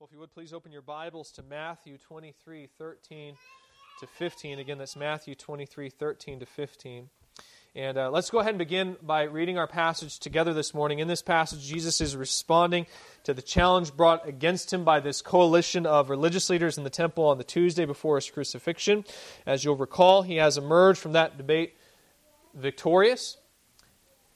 Well, if you would please open your Bibles to Matthew 23 13 to 15. Again, that's Matthew 23 13 to 15. And uh, let's go ahead and begin by reading our passage together this morning. In this passage, Jesus is responding to the challenge brought against him by this coalition of religious leaders in the temple on the Tuesday before his crucifixion. As you'll recall, he has emerged from that debate victorious.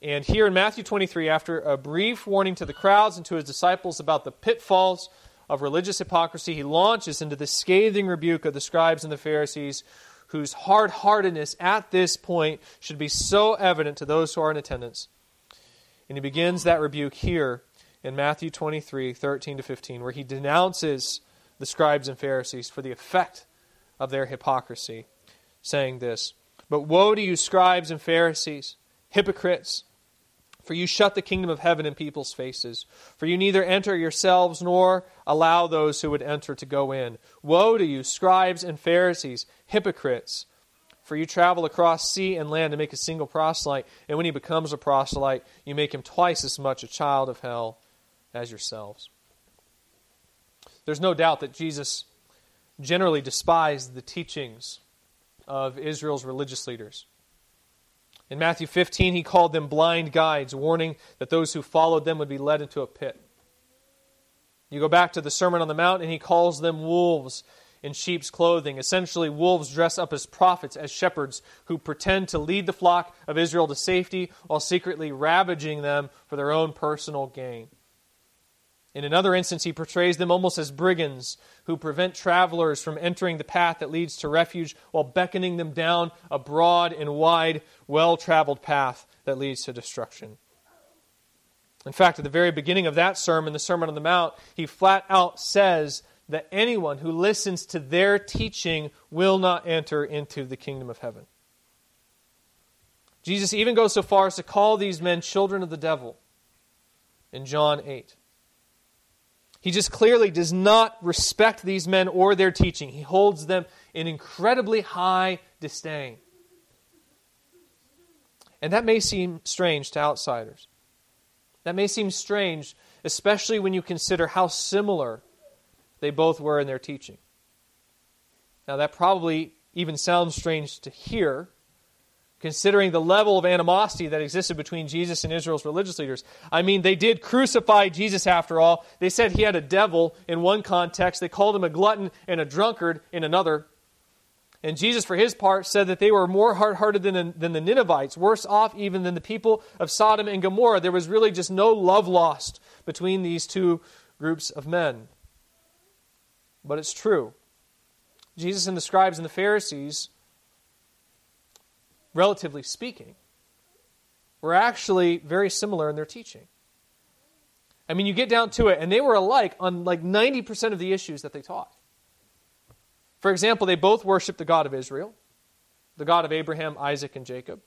And here in Matthew 23, after a brief warning to the crowds and to his disciples about the pitfalls of religious hypocrisy, he launches into the scathing rebuke of the scribes and the Pharisees, whose hard heartedness at this point should be so evident to those who are in attendance. And he begins that rebuke here in Matthew 23 13 to 15, where he denounces the scribes and Pharisees for the effect of their hypocrisy, saying this But woe to you, scribes and Pharisees, hypocrites! For you shut the kingdom of heaven in people's faces. For you neither enter yourselves nor allow those who would enter to go in. Woe to you, scribes and Pharisees, hypocrites! For you travel across sea and land to make a single proselyte, and when he becomes a proselyte, you make him twice as much a child of hell as yourselves. There's no doubt that Jesus generally despised the teachings of Israel's religious leaders. In Matthew 15, he called them blind guides, warning that those who followed them would be led into a pit. You go back to the Sermon on the Mount, and he calls them wolves in sheep's clothing. Essentially, wolves dress up as prophets, as shepherds, who pretend to lead the flock of Israel to safety while secretly ravaging them for their own personal gain. In another instance, he portrays them almost as brigands who prevent travelers from entering the path that leads to refuge while beckoning them down a broad and wide, well traveled path that leads to destruction. In fact, at the very beginning of that sermon, the Sermon on the Mount, he flat out says that anyone who listens to their teaching will not enter into the kingdom of heaven. Jesus even goes so far as to call these men children of the devil in John 8. He just clearly does not respect these men or their teaching. He holds them in incredibly high disdain. And that may seem strange to outsiders. That may seem strange, especially when you consider how similar they both were in their teaching. Now, that probably even sounds strange to hear considering the level of animosity that existed between Jesus and Israel's religious leaders. I mean, they did crucify Jesus after all. They said he had a devil in one context, they called him a glutton and a drunkard in another. And Jesus, for his part, said that they were more hard hearted than, than the Ninevites, worse off even than the people of Sodom and Gomorrah. There was really just no love lost between these two groups of men. But it's true. Jesus and the scribes and the Pharisees relatively speaking, were actually very similar in their teaching. I mean, you get down to it, and they were alike on like 90% of the issues that they taught. For example, they both worshiped the God of Israel, the God of Abraham, Isaac, and Jacob.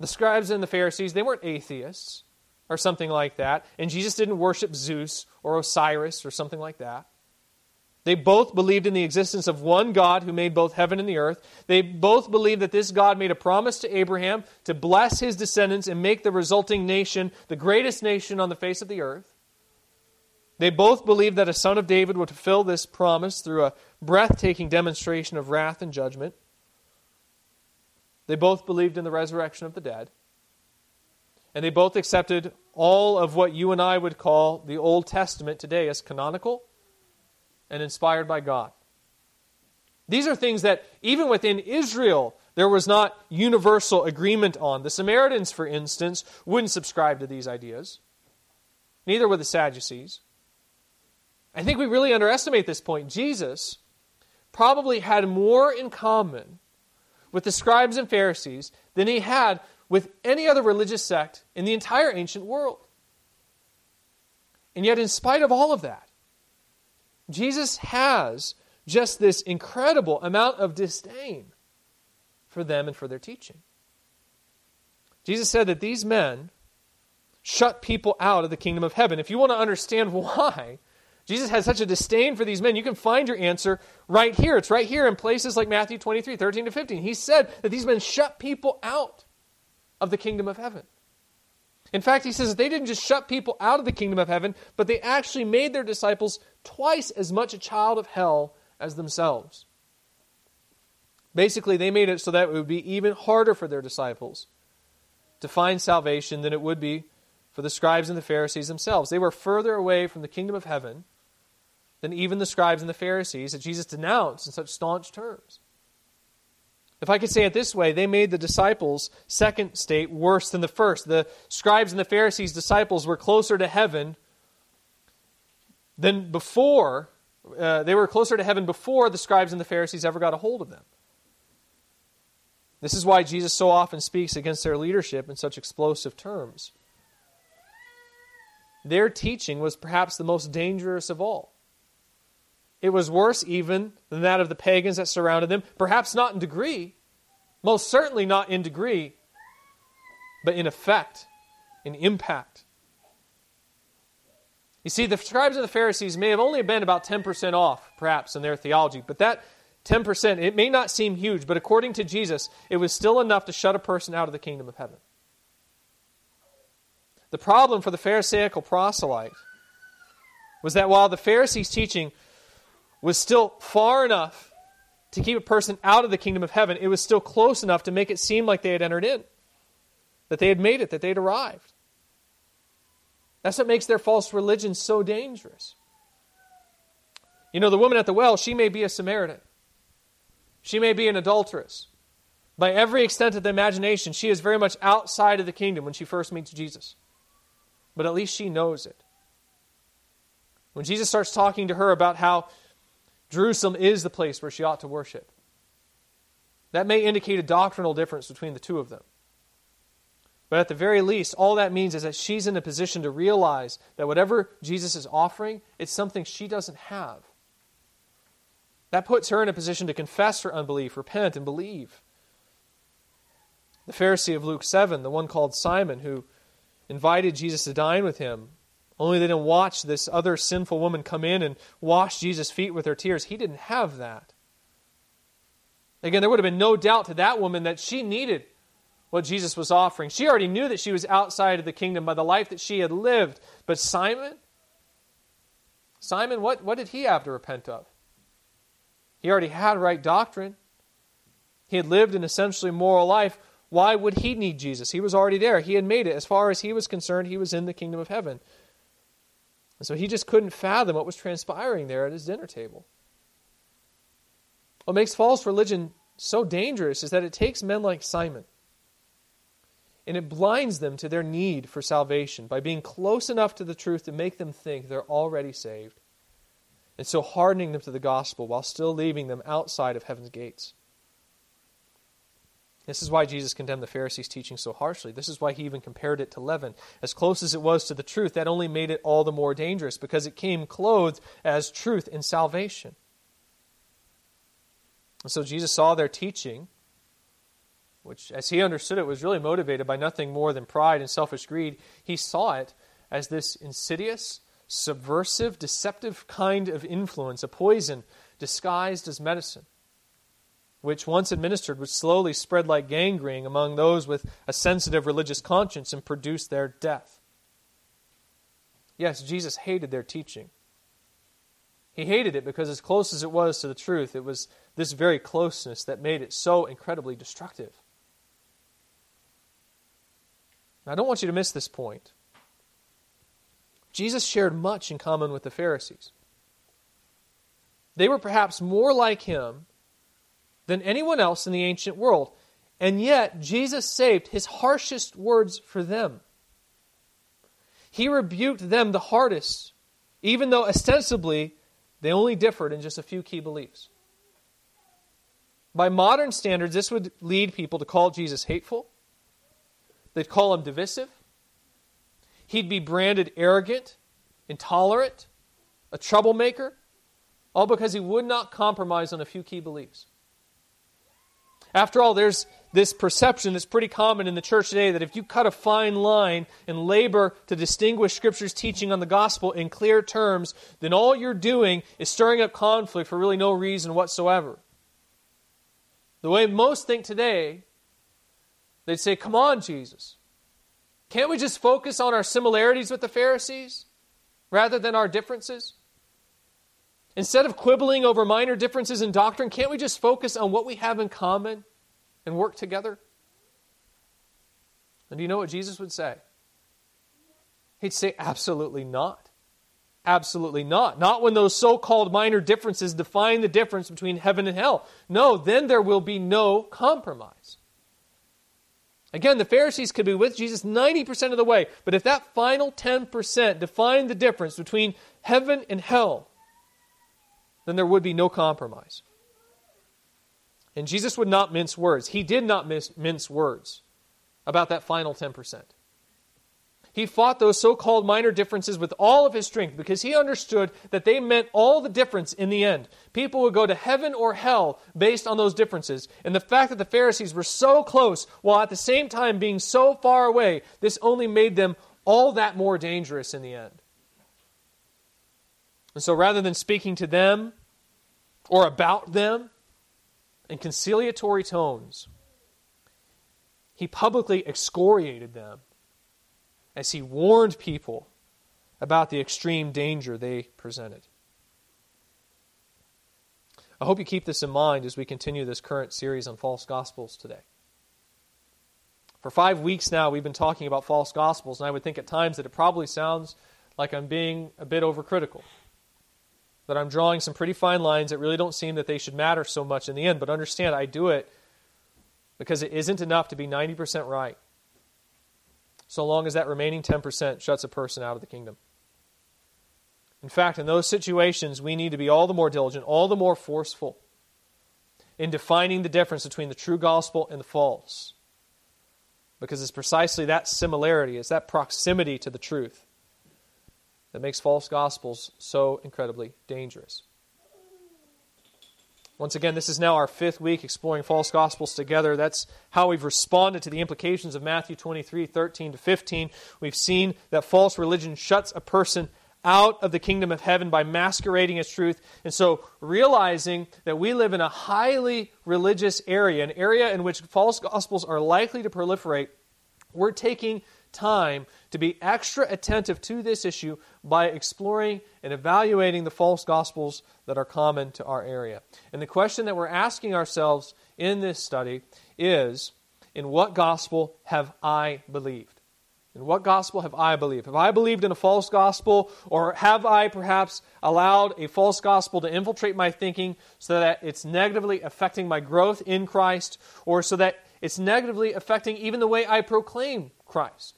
The scribes and the Pharisees, they weren't atheists or something like that, and Jesus didn't worship Zeus or Osiris or something like that. They both believed in the existence of one God who made both heaven and the earth. They both believed that this God made a promise to Abraham to bless his descendants and make the resulting nation the greatest nation on the face of the earth. They both believed that a son of David would fulfill this promise through a breathtaking demonstration of wrath and judgment. They both believed in the resurrection of the dead. And they both accepted all of what you and I would call the Old Testament today as canonical and inspired by God. These are things that, even within Israel, there was not universal agreement on. The Samaritans, for instance, wouldn't subscribe to these ideas, neither would the Sadducees. I think we really underestimate this point. Jesus probably had more in common with the scribes and Pharisees than he had with any other religious sect in the entire ancient world. And yet, in spite of all of that, Jesus has just this incredible amount of disdain for them and for their teaching. Jesus said that these men shut people out of the kingdom of heaven. If you want to understand why Jesus has such a disdain for these men, you can find your answer right here. It's right here in places like Matthew 23, 13 to 15. He said that these men shut people out of the kingdom of heaven. In fact, he says that they didn't just shut people out of the kingdom of heaven, but they actually made their disciples twice as much a child of hell as themselves. Basically, they made it so that it would be even harder for their disciples to find salvation than it would be for the scribes and the Pharisees themselves. They were further away from the kingdom of heaven than even the scribes and the Pharisees that Jesus denounced in such staunch terms. If I could say it this way, they made the disciples' second state worse than the first. The scribes and the Pharisees' disciples were closer to heaven than before. Uh, they were closer to heaven before the scribes and the Pharisees ever got a hold of them. This is why Jesus so often speaks against their leadership in such explosive terms. Their teaching was perhaps the most dangerous of all. It was worse even than that of the pagans that surrounded them, perhaps not in degree, most certainly not in degree, but in effect, in impact. You see, the scribes and the Pharisees may have only been about 10% off, perhaps, in their theology, but that 10%, it may not seem huge, but according to Jesus, it was still enough to shut a person out of the kingdom of heaven. The problem for the Pharisaical proselyte was that while the Pharisees' teaching was still far enough to keep a person out of the kingdom of heaven, it was still close enough to make it seem like they had entered in, that they had made it, that they had arrived. That's what makes their false religion so dangerous. You know, the woman at the well, she may be a Samaritan, she may be an adulteress. By every extent of the imagination, she is very much outside of the kingdom when she first meets Jesus. But at least she knows it. When Jesus starts talking to her about how Jerusalem is the place where she ought to worship. That may indicate a doctrinal difference between the two of them. But at the very least, all that means is that she's in a position to realize that whatever Jesus is offering, it's something she doesn't have. That puts her in a position to confess her unbelief, repent, and believe. The Pharisee of Luke 7, the one called Simon, who invited Jesus to dine with him, only they didn't watch this other sinful woman come in and wash Jesus' feet with her tears. He didn't have that. Again, there would have been no doubt to that woman that she needed what Jesus was offering. She already knew that she was outside of the kingdom by the life that she had lived. But Simon, Simon, what, what did he have to repent of? He already had right doctrine. He had lived an essentially moral life. Why would he need Jesus? He was already there. He had made it. As far as he was concerned, he was in the kingdom of heaven. And so he just couldn't fathom what was transpiring there at his dinner table. What makes false religion so dangerous is that it takes men like Simon and it blinds them to their need for salvation by being close enough to the truth to make them think they're already saved, and so hardening them to the gospel while still leaving them outside of heaven's gates. This is why Jesus condemned the Pharisees' teaching so harshly. This is why he even compared it to leaven. As close as it was to the truth, that only made it all the more dangerous because it came clothed as truth in salvation. And so Jesus saw their teaching, which, as he understood it, was really motivated by nothing more than pride and selfish greed. He saw it as this insidious, subversive, deceptive kind of influence, a poison disguised as medicine which, once administered, would slowly spread like gangrene among those with a sensitive religious conscience and produce their death. Yes, Jesus hated their teaching. He hated it because, as close as it was to the truth, it was this very closeness that made it so incredibly destructive. Now, I don't want you to miss this point. Jesus shared much in common with the Pharisees. They were perhaps more like him than anyone else in the ancient world. And yet, Jesus saved his harshest words for them. He rebuked them the hardest, even though ostensibly they only differed in just a few key beliefs. By modern standards, this would lead people to call Jesus hateful. They'd call him divisive. He'd be branded arrogant, intolerant, a troublemaker, all because he would not compromise on a few key beliefs. After all, there's this perception that's pretty common in the church today that if you cut a fine line and labor to distinguish Scripture's teaching on the gospel in clear terms, then all you're doing is stirring up conflict for really no reason whatsoever. The way most think today, they'd say, Come on, Jesus. Can't we just focus on our similarities with the Pharisees rather than our differences? Instead of quibbling over minor differences in doctrine, can't we just focus on what we have in common and work together? And do you know what Jesus would say? He'd say, absolutely not. Absolutely not. Not when those so called minor differences define the difference between heaven and hell. No, then there will be no compromise. Again, the Pharisees could be with Jesus 90% of the way, but if that final 10% defined the difference between heaven and hell, then there would be no compromise. And Jesus would not mince words. He did not mince words about that final 10%. He fought those so called minor differences with all of his strength because he understood that they meant all the difference in the end. People would go to heaven or hell based on those differences. And the fact that the Pharisees were so close while at the same time being so far away, this only made them all that more dangerous in the end. And so rather than speaking to them or about them in conciliatory tones, he publicly excoriated them as he warned people about the extreme danger they presented. I hope you keep this in mind as we continue this current series on false gospels today. For five weeks now, we've been talking about false gospels, and I would think at times that it probably sounds like I'm being a bit overcritical. That I'm drawing some pretty fine lines that really don't seem that they should matter so much in the end. But understand, I do it because it isn't enough to be 90% right so long as that remaining 10% shuts a person out of the kingdom. In fact, in those situations, we need to be all the more diligent, all the more forceful in defining the difference between the true gospel and the false. Because it's precisely that similarity, it's that proximity to the truth that makes false gospels so incredibly dangerous. Once again, this is now our fifth week exploring false gospels together. That's how we've responded to the implications of Matthew 23 13 to 15. We've seen that false religion shuts a person out of the kingdom of heaven by masquerading as truth. And so, realizing that we live in a highly religious area, an area in which false gospels are likely to proliferate, we're taking time to be extra attentive to this issue by exploring and evaluating the false gospels that are common to our area. And the question that we're asking ourselves in this study is in what gospel have I believed? In what gospel have I believed? Have I believed in a false gospel, or have I perhaps allowed a false gospel to infiltrate my thinking so that it's negatively affecting my growth in Christ, or so that it's negatively affecting even the way I proclaim Christ?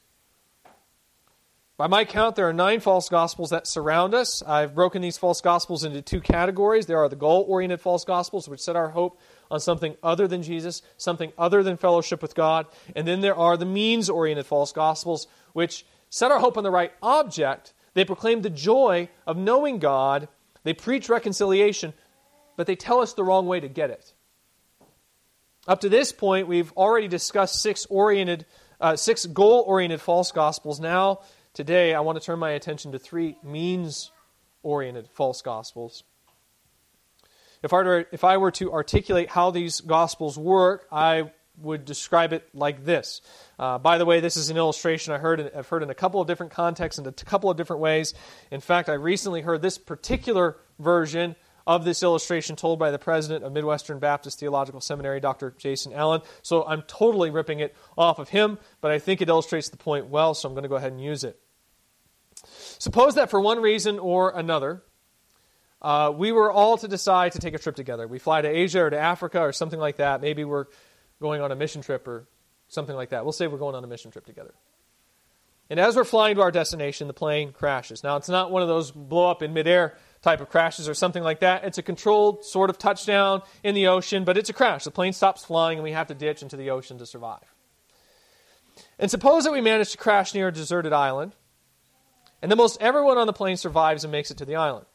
By my count, there are nine false gospels that surround us. I've broken these false gospels into two categories. There are the goal oriented false gospels, which set our hope on something other than Jesus, something other than fellowship with God. And then there are the means oriented false gospels, which set our hope on the right object. They proclaim the joy of knowing God, they preach reconciliation, but they tell us the wrong way to get it. Up to this point, we've already discussed six oriented, uh, six goal-oriented false gospels. Now Today, I want to turn my attention to three means oriented false gospels. If I, were, if I were to articulate how these gospels work, I would describe it like this. Uh, by the way, this is an illustration I heard, I've heard in a couple of different contexts and a couple of different ways. In fact, I recently heard this particular version of this illustration told by the president of Midwestern Baptist Theological Seminary, Dr. Jason Allen. So I'm totally ripping it off of him, but I think it illustrates the point well, so I'm going to go ahead and use it. Suppose that for one reason or another, uh, we were all to decide to take a trip together. We fly to Asia or to Africa or something like that. Maybe we're going on a mission trip or something like that. We'll say we're going on a mission trip together. And as we're flying to our destination, the plane crashes. Now, it's not one of those blow up in midair type of crashes or something like that. It's a controlled sort of touchdown in the ocean, but it's a crash. The plane stops flying and we have to ditch into the ocean to survive. And suppose that we manage to crash near a deserted island and then most everyone on the plane survives and makes it to the island.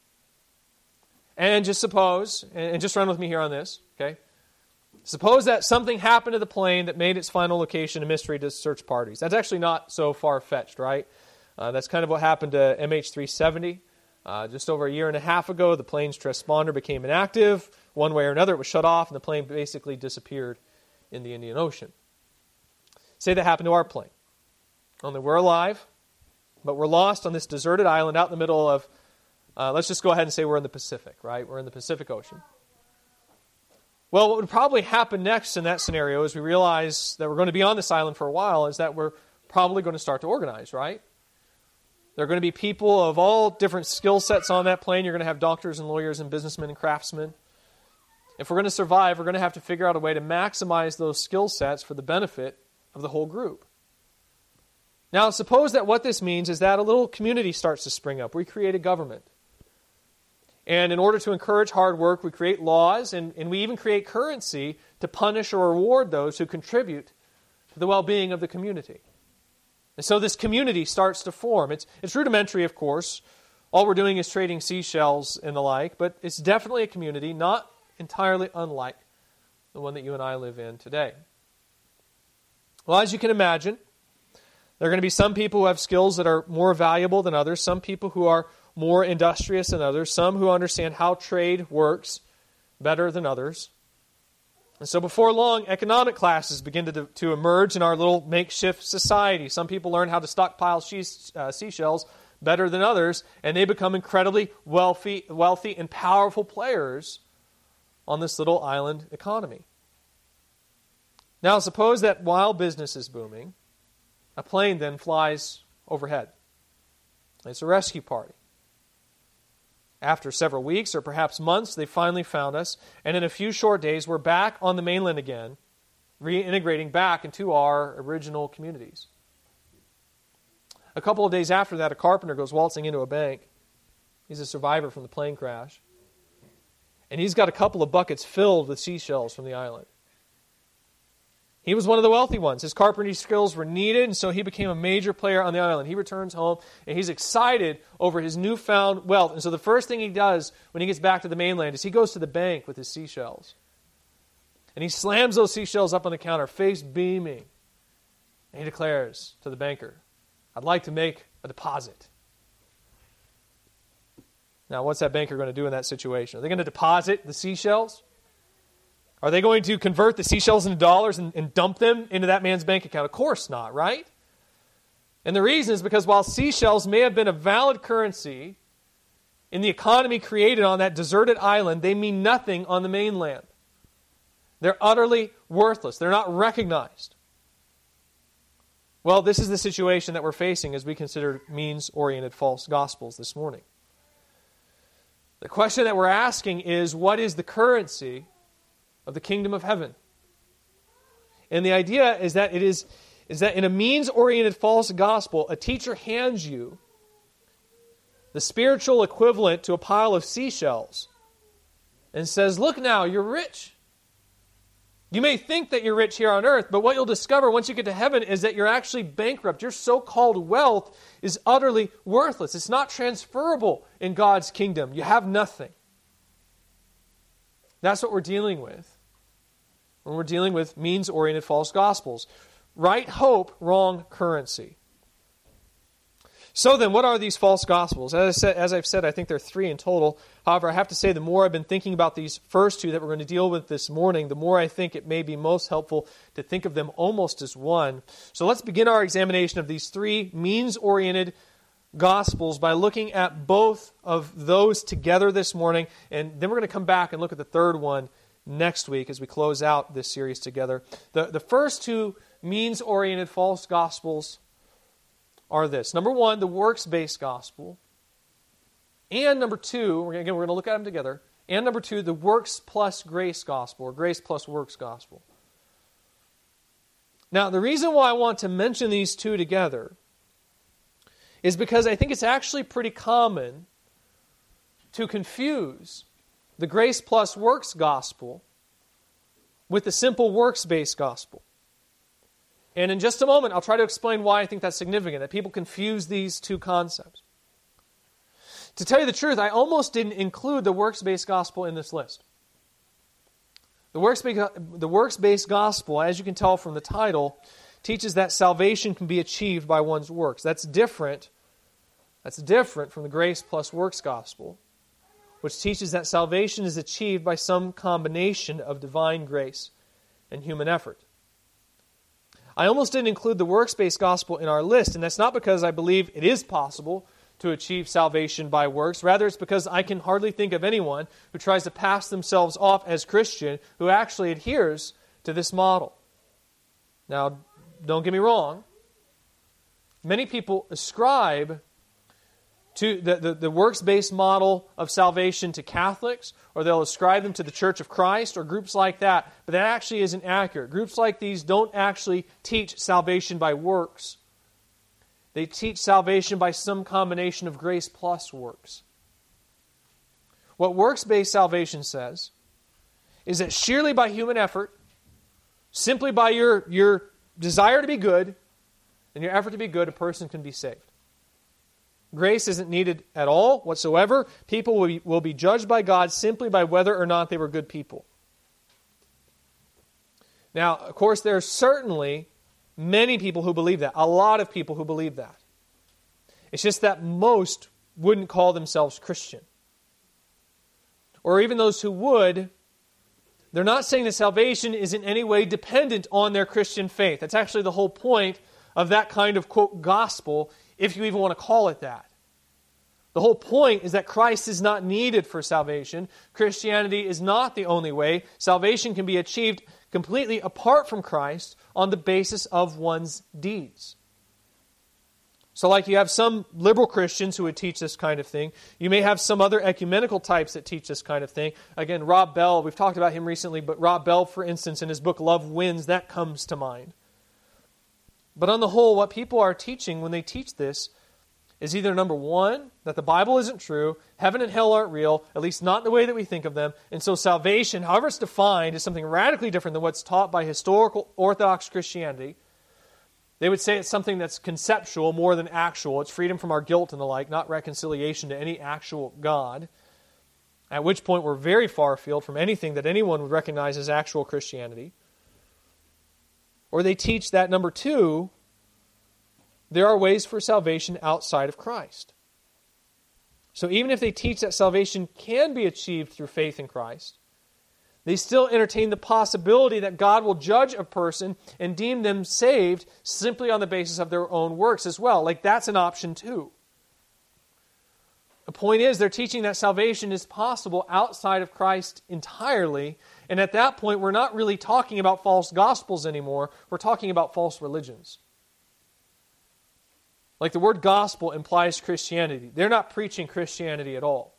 And just suppose, and just run with me here on this, okay? Suppose that something happened to the plane that made its final location a mystery to search parties. That's actually not so far fetched, right? Uh, that's kind of what happened to MH370. Uh, just over a year and a half ago, the plane's transponder became inactive. One way or another, it was shut off, and the plane basically disappeared in the Indian Ocean. Say that happened to our plane. Only we're alive, but we're lost on this deserted island out in the middle of, uh, let's just go ahead and say we're in the Pacific, right? We're in the Pacific Ocean. Well, what would probably happen next in that scenario is we realize that we're going to be on this island for a while, is that we're probably going to start to organize, right? There are going to be people of all different skill sets on that plane. You're going to have doctors and lawyers and businessmen and craftsmen. If we're going to survive, we're going to have to figure out a way to maximize those skill sets for the benefit of the whole group. Now, suppose that what this means is that a little community starts to spring up. We create a government. And in order to encourage hard work, we create laws and, and we even create currency to punish or reward those who contribute to the well being of the community. And so this community starts to form. It's, it's rudimentary, of course. All we're doing is trading seashells and the like, but it's definitely a community, not entirely unlike the one that you and I live in today. Well, as you can imagine, there are going to be some people who have skills that are more valuable than others, some people who are more industrious than others, some who understand how trade works better than others. And so, before long, economic classes begin to, to emerge in our little makeshift society. Some people learn how to stockpile she, uh, seashells better than others, and they become incredibly wealthy, wealthy and powerful players on this little island economy. Now, suppose that while business is booming, a plane then flies overhead. It's a rescue party. After several weeks or perhaps months, they finally found us, and in a few short days, we're back on the mainland again, reintegrating back into our original communities. A couple of days after that, a carpenter goes waltzing into a bank. He's a survivor from the plane crash. And he's got a couple of buckets filled with seashells from the island. He was one of the wealthy ones. His carpentry skills were needed, and so he became a major player on the island. He returns home, and he's excited over his newfound wealth. And so the first thing he does when he gets back to the mainland is he goes to the bank with his seashells. And he slams those seashells up on the counter, face beaming. And he declares to the banker, I'd like to make a deposit. Now, what's that banker going to do in that situation? Are they going to deposit the seashells? Are they going to convert the seashells into dollars and, and, dump them into that man's bank account? Of course not, right? And the reason is because while seashells may have been a valid currency in the economy created on that deserted island, they mean nothing on the mainland. They're utterly worthless, they're not recognized. Well, this is the situation that we're facing as we consider means oriented false gospels this morning. The question that we're asking is what is the currency of the kingdom of heaven. And the idea is that it is, is that in a means oriented false gospel, a teacher hands you the spiritual equivalent to a pile of seashells and says, Look now, you're rich. You may think that you're rich here on earth, but what you'll discover once you get to heaven is that you're actually bankrupt. Your so called wealth is utterly worthless. It's not transferable in God's kingdom. You have nothing. That's what we're dealing with when we're dealing with means oriented false gospels. Right hope, wrong currency. So then, what are these false gospels? As, I said, as I've said, I think there are three in total. However, I have to say, the more I've been thinking about these first two that we're going to deal with this morning, the more I think it may be most helpful to think of them almost as one. So let's begin our examination of these three means oriented gospels by looking at both of those together this morning, and then we're going to come back and look at the third one next week as we close out this series together. The, the first two means oriented false gospels are this number one, the works based gospel. And number two, again, we're going to look at them together. And number two, the works plus grace gospel, or grace plus works gospel. Now, the reason why I want to mention these two together is because I think it's actually pretty common to confuse the grace plus works gospel with the simple works based gospel. And in just a moment, I'll try to explain why I think that's significant, that people confuse these two concepts. To tell you the truth, I almost didn't include the works based gospel in this list. The works the works-based gospel, as you can tell from the title, teaches that salvation can be achieved by one's works. That's different. That's different from the grace plus works gospel which teaches that salvation is achieved by some combination of divine grace and human effort. I almost didn't include the works based gospel in our list, and that's not because I believe it is possible to achieve salvation by works. Rather, it's because I can hardly think of anyone who tries to pass themselves off as Christian who actually adheres to this model. Now, don't get me wrong. Many people ascribe to the, the, the works based model of salvation to Catholics, or they'll ascribe them to the Church of Christ, or groups like that, but that actually isn't accurate. Groups like these don't actually teach salvation by works, they teach salvation by some combination of grace plus works. What works based salvation says is that sheerly by human effort, simply by your, your desire to be good and your effort to be good, a person can be saved. Grace isn't needed at all whatsoever. People will be, will be judged by God simply by whether or not they were good people. Now, of course, there are certainly many people who believe that, a lot of people who believe that. It's just that most wouldn't call themselves Christian. Or even those who would, they're not saying that salvation is in any way dependent on their Christian faith. That's actually the whole point of that kind of, quote, gospel if you even want to call it that. The whole point is that Christ is not needed for salvation. Christianity is not the only way. Salvation can be achieved completely apart from Christ on the basis of one's deeds. So, like you have some liberal Christians who would teach this kind of thing. You may have some other ecumenical types that teach this kind of thing. Again, Rob Bell, we've talked about him recently, but Rob Bell, for instance, in his book Love Wins, that comes to mind. But on the whole, what people are teaching when they teach this is either number one, that the Bible isn't true, heaven and hell aren't real, at least not the way that we think of them, and so salvation, however it's defined, is something radically different than what's taught by historical Orthodox Christianity. They would say it's something that's conceptual more than actual. It's freedom from our guilt and the like, not reconciliation to any actual God. At which point, we're very far afield from anything that anyone would recognize as actual Christianity. Or they teach that, number two, there are ways for salvation outside of Christ. So even if they teach that salvation can be achieved through faith in Christ, they still entertain the possibility that God will judge a person and deem them saved simply on the basis of their own works as well. Like that's an option too. The point is, they're teaching that salvation is possible outside of Christ entirely, and at that point, we're not really talking about false gospels anymore. We're talking about false religions. Like the word gospel implies Christianity. They're not preaching Christianity at all.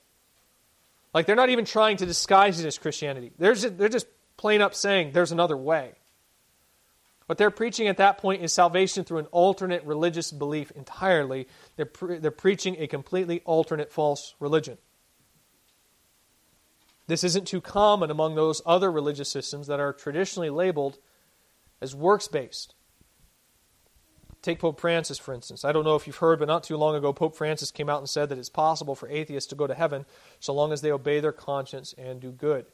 Like they're not even trying to disguise it as Christianity. They're just, they're just plain up saying there's another way. What they're preaching at that point is salvation through an alternate religious belief entirely. They're, pre- they're preaching a completely alternate false religion. This isn't too common among those other religious systems that are traditionally labeled as works based. Take Pope Francis, for instance. I don't know if you've heard, but not too long ago, Pope Francis came out and said that it's possible for atheists to go to heaven so long as they obey their conscience and do good.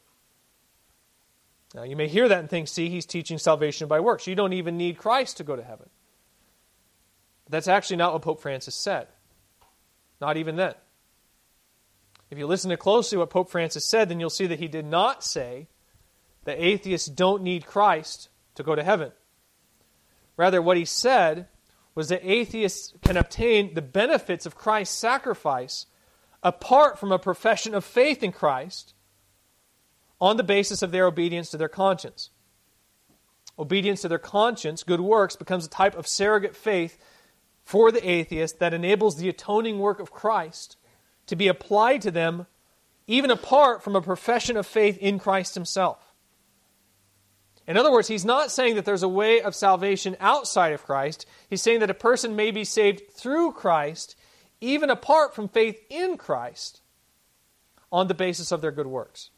Now, you may hear that and think, see, he's teaching salvation by works. You don't even need Christ to go to heaven. That's actually not what Pope Francis said. Not even then. If you listen to closely what Pope Francis said, then you'll see that he did not say that atheists don't need Christ to go to heaven. Rather, what he said was that atheists can obtain the benefits of Christ's sacrifice apart from a profession of faith in Christ on the basis of their obedience to their conscience. Obedience to their conscience, good works, becomes a type of surrogate faith for the atheist that enables the atoning work of Christ to be applied to them even apart from a profession of faith in Christ Himself. In other words, he's not saying that there's a way of salvation outside of Christ. He's saying that a person may be saved through Christ, even apart from faith in Christ, on the basis of their good works.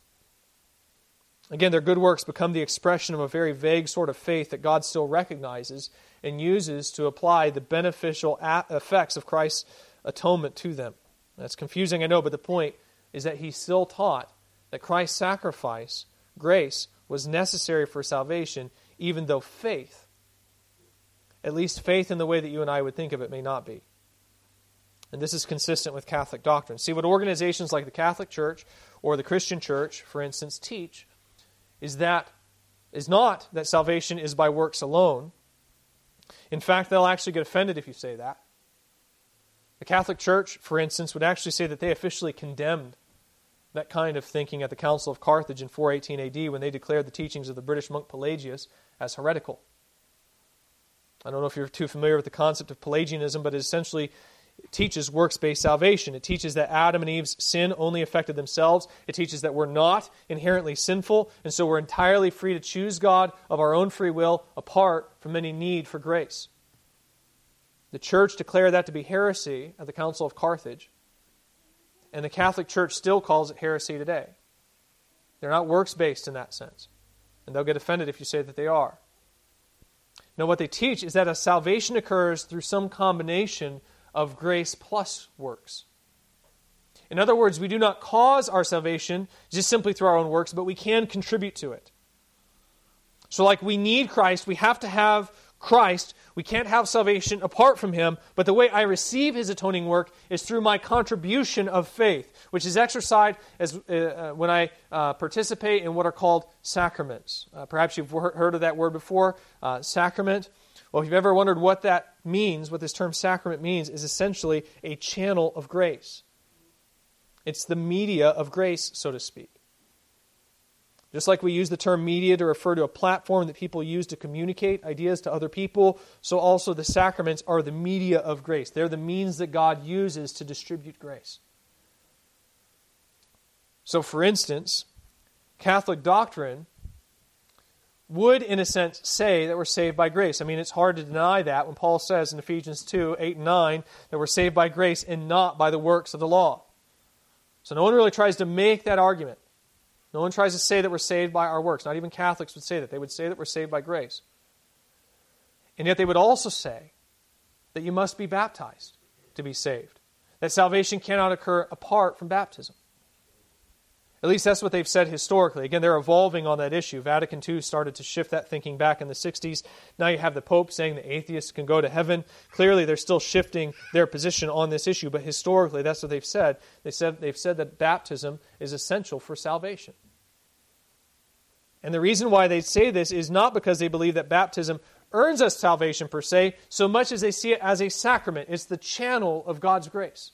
Again, their good works become the expression of a very vague sort of faith that God still recognizes and uses to apply the beneficial effects of Christ's atonement to them. That's confusing, I know, but the point is that he still taught that Christ's sacrifice, grace, was necessary for salvation, even though faith, at least faith in the way that you and I would think of it, may not be. And this is consistent with Catholic doctrine. See, what organizations like the Catholic Church or the Christian Church, for instance, teach is that is not that salvation is by works alone, In fact, they'll actually get offended if you say that. The Catholic Church, for instance, would actually say that they officially condemned that kind of thinking at the Council of Carthage in 418 AD when they declared the teachings of the British monk Pelagius as heretical. I don't know if you're too familiar with the concept of Pelagianism, but it essentially teaches works based salvation. It teaches that Adam and Eve's sin only affected themselves. It teaches that we're not inherently sinful, and so we're entirely free to choose God of our own free will apart from any need for grace. The church declared that to be heresy at the Council of Carthage, and the Catholic Church still calls it heresy today. They're not works based in that sense, and they'll get offended if you say that they are. Now, what they teach is that a salvation occurs through some combination of grace plus works. In other words, we do not cause our salvation just simply through our own works, but we can contribute to it. So, like we need Christ, we have to have Christ. We can't have salvation apart from Him, but the way I receive His atoning work is through my contribution of faith, which is exercised as, uh, uh, when I uh, participate in what are called sacraments. Uh, perhaps you've heard of that word before, uh, sacrament. Well, if you've ever wondered what that means, what this term sacrament means, is essentially a channel of grace. It's the media of grace, so to speak. Just like we use the term media to refer to a platform that people use to communicate ideas to other people, so also the sacraments are the media of grace. They're the means that God uses to distribute grace. So, for instance, Catholic doctrine would, in a sense, say that we're saved by grace. I mean, it's hard to deny that when Paul says in Ephesians 2 8 and 9 that we're saved by grace and not by the works of the law. So, no one really tries to make that argument. No one tries to say that we're saved by our works. Not even Catholics would say that. They would say that we're saved by grace. And yet they would also say that you must be baptized to be saved, that salvation cannot occur apart from baptism. At least that's what they've said historically. Again, they're evolving on that issue. Vatican II started to shift that thinking back in the 60s. Now you have the Pope saying that atheists can go to heaven. Clearly, they're still shifting their position on this issue, but historically, that's what they've said. They said they've said that baptism is essential for salvation. And the reason why they say this is not because they believe that baptism earns us salvation per se, so much as they see it as a sacrament. It's the channel of God's grace.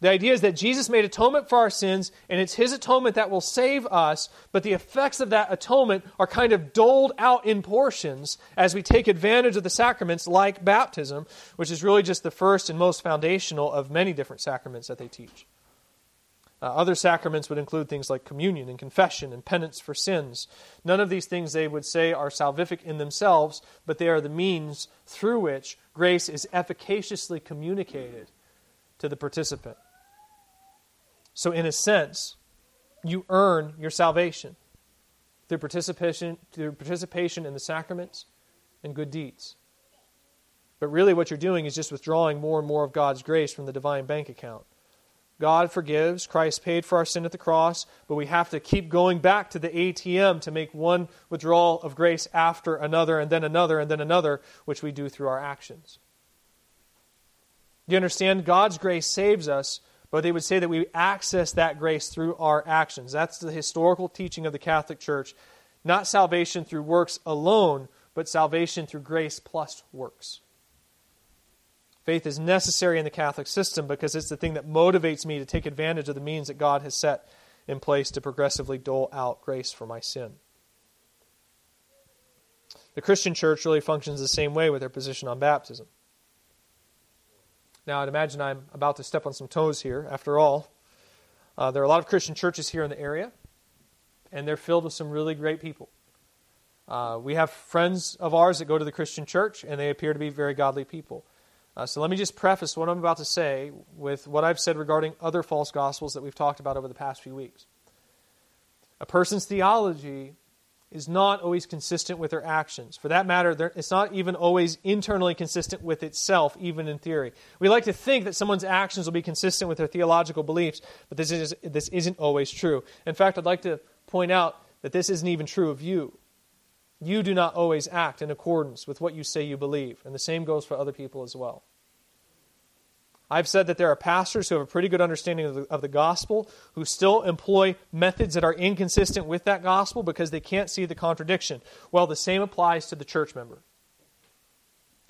The idea is that Jesus made atonement for our sins, and it's his atonement that will save us, but the effects of that atonement are kind of doled out in portions as we take advantage of the sacraments like baptism, which is really just the first and most foundational of many different sacraments that they teach. Uh, other sacraments would include things like communion and confession and penance for sins. None of these things they would say are salvific in themselves, but they are the means through which grace is efficaciously communicated to the participant. So, in a sense, you earn your salvation through participation, through participation in the sacraments and good deeds. But really, what you're doing is just withdrawing more and more of God's grace from the divine bank account. God forgives. Christ paid for our sin at the cross, but we have to keep going back to the ATM to make one withdrawal of grace after another, and then another, and then another, which we do through our actions. You understand? God's grace saves us, but they would say that we access that grace through our actions. That's the historical teaching of the Catholic Church. Not salvation through works alone, but salvation through grace plus works. Faith is necessary in the Catholic system because it's the thing that motivates me to take advantage of the means that God has set in place to progressively dole out grace for my sin. The Christian church really functions the same way with their position on baptism. Now, I'd imagine I'm about to step on some toes here. After all, uh, there are a lot of Christian churches here in the area, and they're filled with some really great people. Uh, we have friends of ours that go to the Christian church, and they appear to be very godly people. Uh, so let me just preface what I'm about to say with what I've said regarding other false gospels that we've talked about over the past few weeks. A person's theology is not always consistent with their actions. For that matter, it's not even always internally consistent with itself, even in theory. We like to think that someone's actions will be consistent with their theological beliefs, but this, is, this isn't always true. In fact, I'd like to point out that this isn't even true of you. You do not always act in accordance with what you say you believe, and the same goes for other people as well. I've said that there are pastors who have a pretty good understanding of the, of the, gospel who still employ methods that are inconsistent with that gospel because they can't see the contradiction. Well, the same applies to the church member.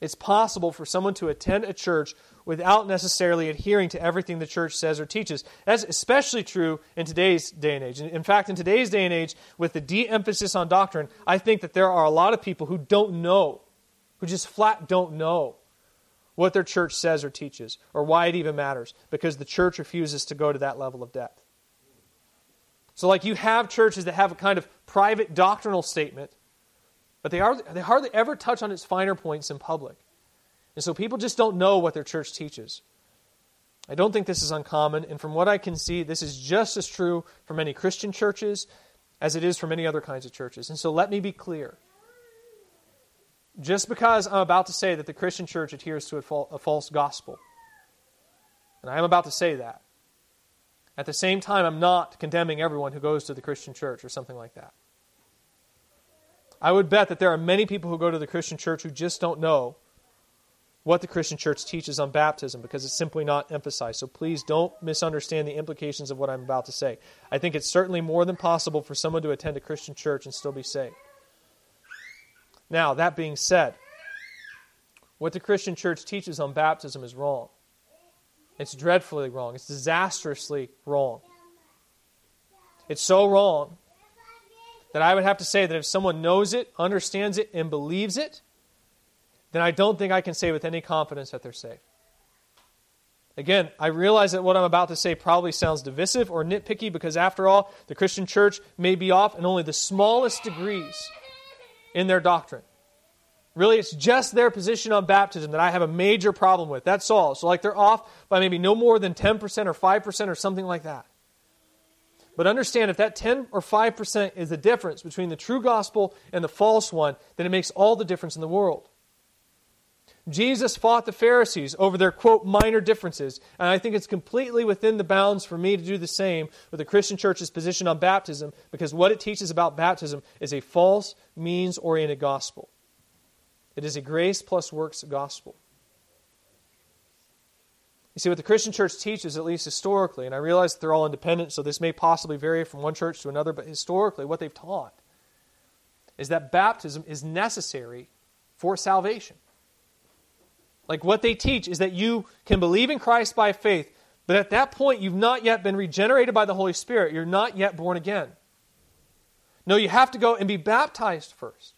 It's possible for someone to attend a church without necessarily adhering to everything the church says or teaches. That's especially true in today's day and age. In fact, in today's day and age, with the de emphasis on doctrine, I think that there are a lot of people who don't know, who just flat don't know what their church says or teaches, or why it even matters, because the church refuses to go to that level of depth. So, like, you have churches that have a kind of private doctrinal statement but they, are, they hardly ever touch on its finer points in public. And so people just don't know what their church teaches. I don't think this is uncommon, and from what I can see, this is just as true for many Christian churches as it is for many other kinds of churches. And so let me be clear. Just because I'm about to say that the Christian church adheres to a false gospel, and I am about to say that, at the same time, I'm not condemning everyone who goes to the Christian church or something like that. I would bet that there are many people who go to the Christian church who just don't know what the Christian church teaches on baptism because it's simply not emphasized. So please don't misunderstand the implications of what I'm about to say. I think it's certainly more than possible for someone to attend a Christian church and still be saved. Now, that being said, what the Christian church teaches on baptism is wrong. It's dreadfully wrong. It's disastrously wrong. It's so wrong that I would have to say that if someone knows it, understands it, and believes it, then I don't think I can say with any confidence that they're saved. Again, I realize that what I'm about to say probably sounds divisive or nitpicky because, after all, the Christian church may be off in only the smallest degrees in their doctrine. Really, it's just their position on baptism that I have a major problem with. That's all. So, like, they're off by maybe no more than 10% or 5% or something like that. But understand if that 10 or 5% is the difference between the true gospel and the false one, then it makes all the difference in the world. Jesus fought the Pharisees over their, quote, minor differences. And I think it's completely within the bounds for me to do the same with the Christian church's position on baptism because what it teaches about baptism is a false, means oriented gospel. It is a grace plus works gospel. You see, what the Christian church teaches, at least historically, and I realize that they're all independent, so this may possibly vary from one church to another, but historically, what they've taught is that baptism is necessary for salvation. Like what they teach is that you can believe in Christ by faith, but at that point, you've not yet been regenerated by the Holy Spirit. You're not yet born again. No, you have to go and be baptized first.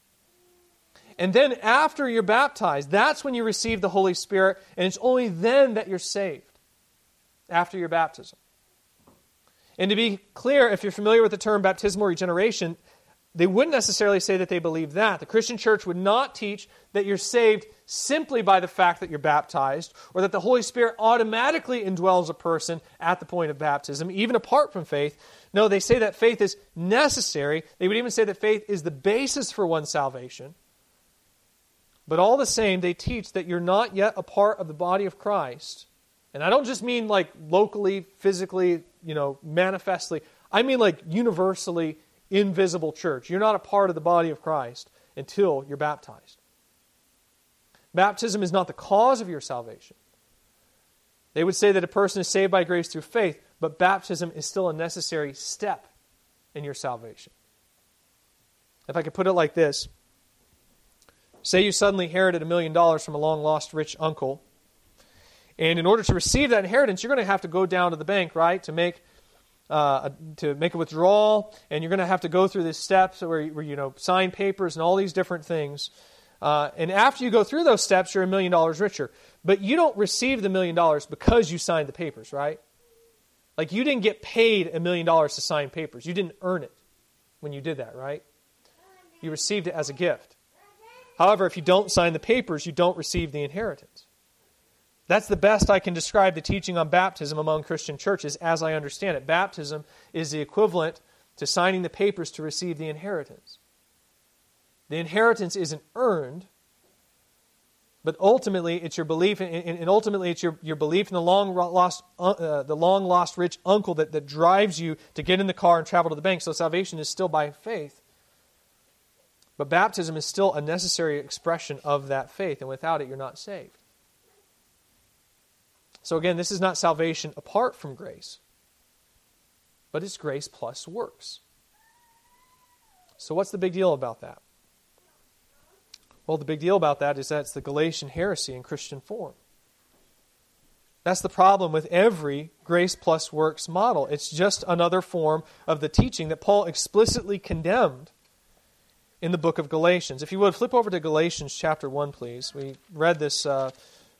And then after you're baptized, that's when you receive the Holy Spirit, and it's only then that you're saved, after your baptism. And to be clear, if you're familiar with the term baptismal regeneration, they wouldn't necessarily say that they believe that. The Christian church would not teach that you're saved simply by the fact that you're baptized, or that the Holy Spirit automatically indwells a person at the point of baptism, even apart from faith. No, they say that faith is necessary. They would even say that faith is the basis for one's salvation. But all the same, they teach that you're not yet a part of the body of Christ. And I don't just mean like locally, physically, you know, manifestly. I mean like universally invisible church. You're not a part of the body of Christ until you're baptized. Baptism is not the cause of your salvation. They would say that a person is saved by grace through faith, but baptism is still a necessary step in your salvation. If I could put it like this Say you suddenly inherited a million dollars from a long lost rich uncle. And in order to receive that inheritance, you're going to have to go down to the bank, right, to make uh, to make a withdrawal, and you're going to have to go through these steps where, where you know sign papers and all these different things. Uh, and after you go through those steps, you're a million dollars richer. But you don't receive the million dollars because you signed the papers, right? Like you didn't get paid a million dollars to sign papers. You didn't earn it when you did that, right? You received it as a gift. However, if you don't sign the papers, you don't receive the inheritance. That's the best I can describe the teaching on baptism among Christian churches as I understand it. Baptism is the equivalent to signing the papers to receive the inheritance. The inheritance isn't earned, but ultimately it's your belief, and ultimately it's your, your belief in the long lost, uh, the long lost rich uncle that, that drives you to get in the car and travel to the bank. So salvation is still by faith. But baptism is still a necessary expression of that faith, and without it, you're not saved. So, again, this is not salvation apart from grace, but it's grace plus works. So, what's the big deal about that? Well, the big deal about that is that it's the Galatian heresy in Christian form. That's the problem with every grace plus works model. It's just another form of the teaching that Paul explicitly condemned in the book of Galatians. If you would, flip over to Galatians chapter 1, please. We read this uh,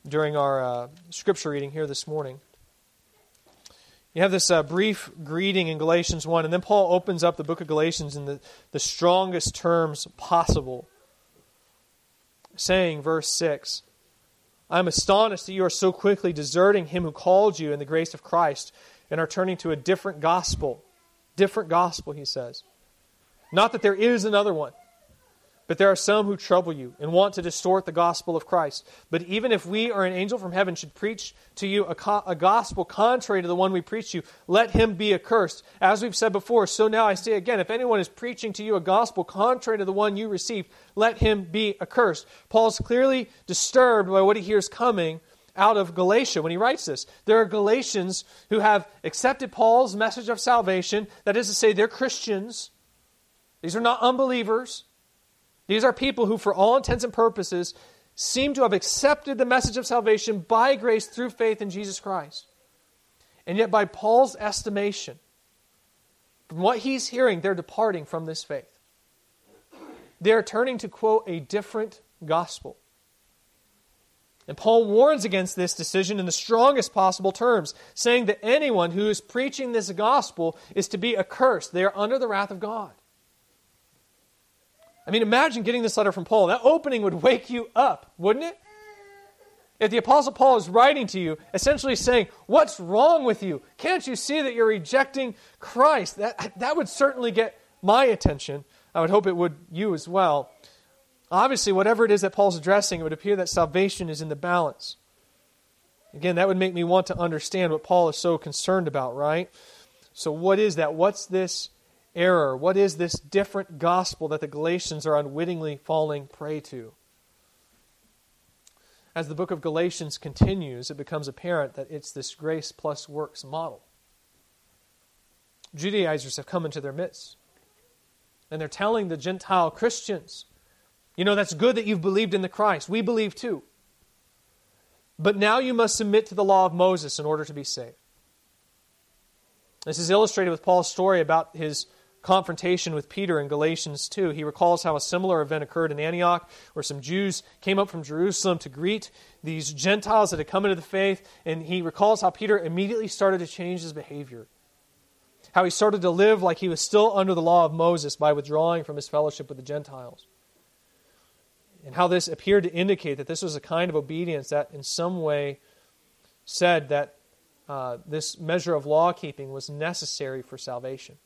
during our uh, scripture reading here this morning. You have this uh, brief greeting in Galatians 1, and then Paul opens up the book of Galatians in the, the strongest terms possible, saying, verse 6 I am astonished that you are so quickly deserting him who called you in the grace of Christ and are turning to a different gospel. Different gospel, he says. Not that there is another one, but there are some who trouble you and want to distort the gospel of Christ. But even if we or an angel from heaven should preach to you a, co- a, gospel contrary to the one we preach you, let him be accursed. As we've said before, so now I say again if anyone is preaching to you a gospel contrary to the one you received, let him be accursed. Paul's clearly disturbed by what he hears coming out of Galatia when he writes this. There are Galatians who have accepted Paul's message of salvation, that is to say, they're Christians. These are not unbelievers. These are people who, for all intents and purposes, seem to have accepted the message of salvation by grace through faith in Jesus Christ. And yet, by Paul's estimation, from what he's hearing, they're departing from this faith. They're turning to, quote, a different gospel. And Paul warns against this decision in the strongest possible terms, saying that anyone who is preaching this gospel is to be accursed. They are under the wrath of God. I mean, imagine getting this letter from Paul. That opening would wake you up, wouldn't it? If the Apostle Paul is writing to you, essentially saying, What's wrong with you? Can't you see that you're rejecting Christ? That, that would certainly get my attention. I would hope it would you as well. Obviously, whatever it is that Paul's addressing, it would appear that salvation is in the balance. Again, that would make me want to understand what Paul is so concerned about, right? So, what is that? What's this error? What is this different gospel that the Galatians are unwittingly falling prey to? As the book of Galatians continues, it becomes apparent that it's this grace plus works model. Judaizers have come into their midst, and they're telling the Gentile Christians, you know, that's good that you've believed in the Christ. We believe too. But now you must submit to the law of Moses in order to be saved. This is illustrated with Paul's story about his confrontation with Peter in Galatians 2. He recalls how a similar event occurred in Antioch, where some Jews came up from Jerusalem to greet these Gentiles that had come into the faith, and he recalls how Peter immediately started to change his behavior. How he started to live like he was still under the law of Moses by withdrawing from his fellowship with the Gentiles. And how this appeared to indicate that this was a kind of obedience that, in some way, said that uh, this measure of law keeping was necessary for salvation.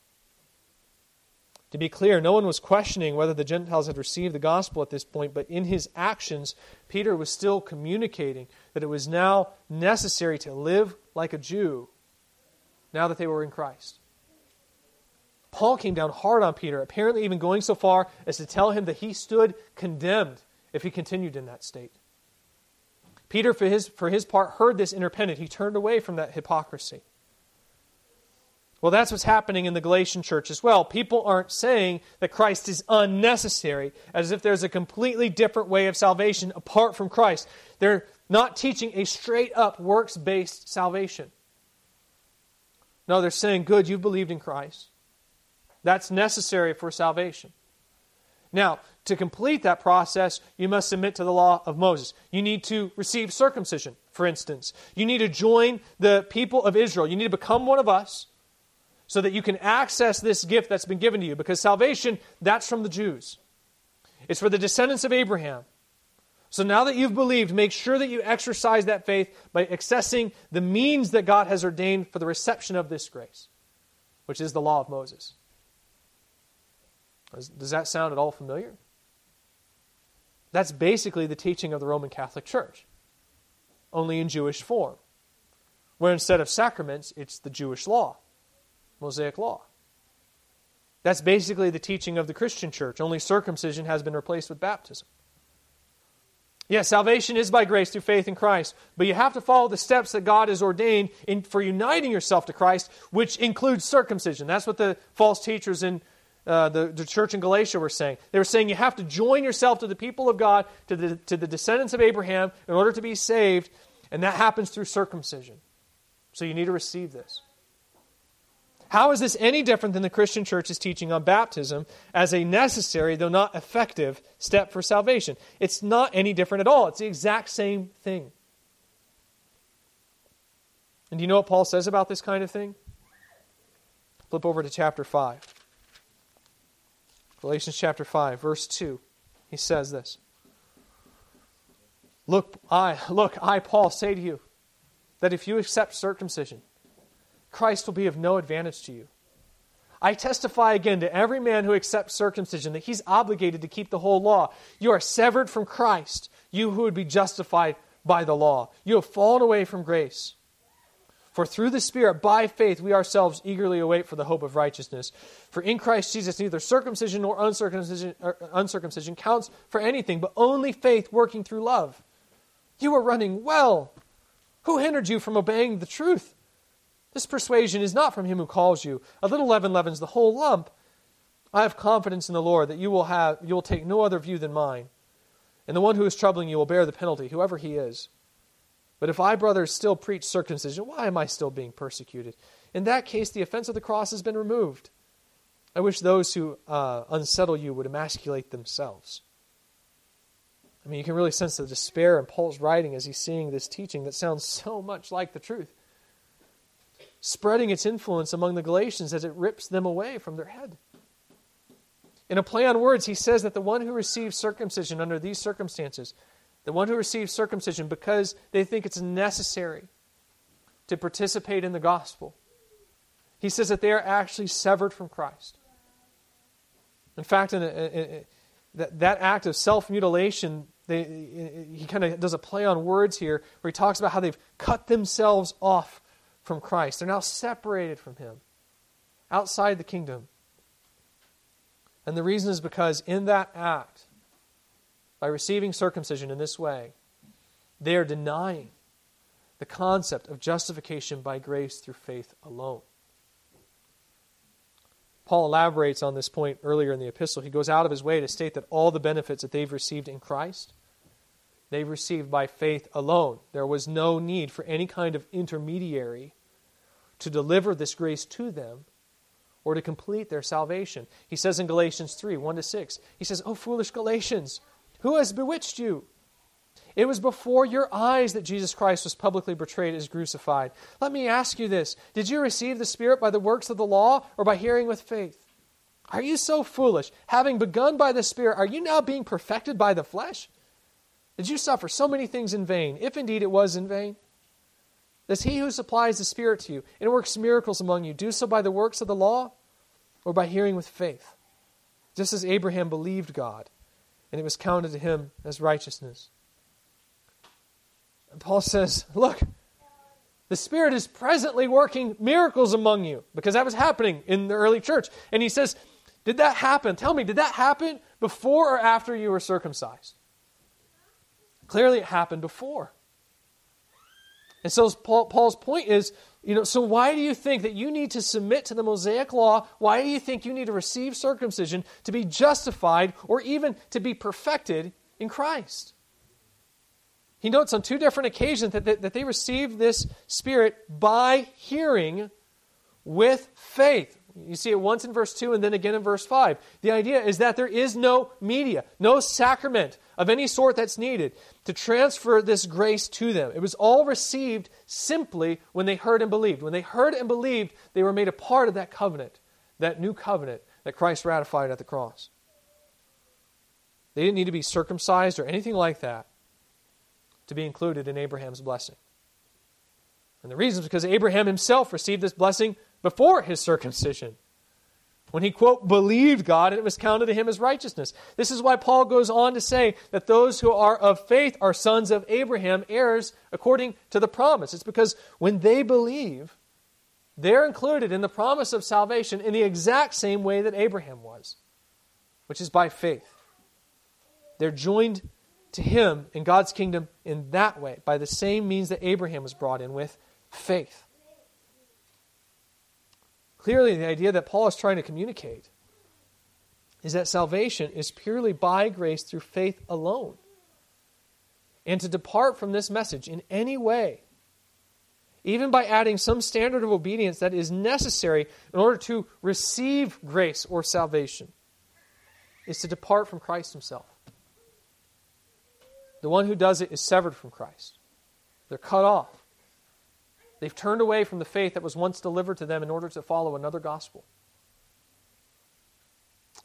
To be clear, no one was questioning whether the Gentiles had received the gospel at this point, but in his actions, Peter was still communicating that it was now necessary to live like a Jew now that they were in Christ. Paul came down hard on Peter, apparently even going so far as to tell him that he stood condemned if he continued in that state. Peter, for his, for his part, heard this and. He turned away from that hypocrisy. Well, that's what's happening in the Galatian church as well. People aren't saying that Christ is unnecessary, as if there's a completely different way of salvation apart from Christ. They're not teaching a straight up works based salvation. No, they're saying, good, you've believed in Christ. That's necessary for salvation. Now, to complete that process, you must submit to the law of Moses. You need to receive circumcision, for instance. You need to join the people of Israel. You need to become one of us so that you can access this gift that's been given to you. Because salvation, that's from the Jews, it's for the descendants of Abraham. So now that you've believed, make sure that you exercise that faith by accessing the means that God has ordained for the reception of this grace, which is the law of Moses. Does that sound at all familiar? That's basically the teaching of the Roman Catholic Church, only in Jewish form, where instead of sacraments, it's the Jewish law. Mosaic law. That's basically the teaching of the Christian church, only circumcision has been replaced with baptism. Yes, salvation is by grace through faith in Christ, but you have to follow the steps that God has ordained in, for uniting yourself to Christ, which includes circumcision. That's what the false teachers in uh, the, the church in Galatia were saying. They were saying you have to join yourself to the people of God, to the, to the descendants of Abraham, in order to be saved, and that happens through circumcision. So you need to receive this. How is this any different than the Christian church's teaching on baptism as a necessary, though not effective, step for salvation? It's not any different at all. It's the exact same thing. And do you know what Paul says about this kind of thing? Flip over to chapter 5. Galatians chapter 5, verse 2. He says this. Look, I look, I Paul say to you that if you accept circumcision, Christ will be of no advantage to you. I testify again to every man who accepts circumcision that he's obligated to keep the whole law. You are severed from Christ, you who would be justified by the law. You have fallen away from grace. For through the Spirit, by faith, we ourselves eagerly await for the hope of righteousness. For in Christ Jesus, neither circumcision nor uncircumcision, er, uncircumcision counts for anything, but only faith working through love. You are running well. Who hindered you from obeying the truth? This persuasion is not from him who calls you. A little leaven leavens the whole lump. I have confidence in the Lord that you will have you will take no other view than mine. And the one who is troubling you will bear the penalty, whoever he is. But if I, brothers, still preach circumcision, why am I still being persecuted? In that case, the offense of the cross has been removed. I wish those who uh, unsettle you would emasculate themselves. I mean, you can really sense the despair in Paul's writing as he's seeing this teaching that sounds so much like the truth spreading its influence among the Galatians as it rips them away from their head. In a play on words, he says that the one who receives circumcision under these circumstances, the one who receives circumcision because they think it's necessary to participate in the gospel, he says that they are actually severed from Christ. In fact, in, a, a, that, that act of self mutilation, he kind of does a play on words here where he talks about how they've cut themselves off from Christ. They're now separated from Him, outside the kingdom. And the reason is because in that act, by receiving circumcision in this way, they are denying the concept of justification by grace through faith alone. Paul elaborates on this point earlier in the epistle. He goes out of his way to state that all the benefits that they've received in Christ they received by faith alone. There was no need for any kind of intermediary to deliver this grace to them or to complete their salvation. He says in Galatians 3 1 to 6, he says, Oh, foolish Galatians, who has bewitched you? It was before your eyes that Jesus Christ was publicly betrayed as crucified. Let me ask you this Did you receive the Spirit by the works of the law or by hearing with faith? Are you so foolish? Having begun by the Spirit, are you now being perfected by the flesh? Did you suffer so many things in vain, if indeed it was in vain? Does he who supplies the Spirit to you and works miracles among you do so by the works of the law or by hearing with faith? Just as Abraham believed God, and it was counted to him as righteousness. And Paul says, Look, the Spirit is presently working miracles among you because that was happening in the early church. And he says, Did that happen? Tell me, did that happen before or after you were circumcised? Clearly, it happened before. And so Paul's point is, you know, so why do you think that you need to submit to the Mosaic law? Why do you think you need to receive circumcision to be justified or even to be perfected in Christ? He notes on two different occasions that, that, that they received this Spirit by hearing with faith. You see it once in verse 2 and then again in verse 5. The idea is that there is no media, no sacrament of any sort that's needed to transfer this grace to them. It was all received simply when they heard and believed. When they heard and believed, they were made a part of that covenant, that new covenant that Christ ratified at the cross. They didn't need to be circumcised or anything like that to be included in Abraham's blessing. And the reason is because Abraham himself received this blessing before his circumcision. When he, quote, believed God it was counted to him as righteousness. This is why Paul goes on to say that those who are of faith are sons of Abraham, heirs according to the promise. It's because when they believe, they're included in the promise of salvation in the exact same way that Abraham was, which is by faith. They're joined to him in God's kingdom in that way, by the same means that Abraham was brought in with faith. Clearly, the idea that Paul is trying to communicate is that salvation is purely by grace through faith alone. And to depart from this message in any way, even by adding some standard of obedience that is necessary in order to receive grace or salvation, is to depart from Christ Himself. The one who does it is severed from Christ. They're cut off. They've turned away from the faith that was once delivered to them in order to follow another gospel.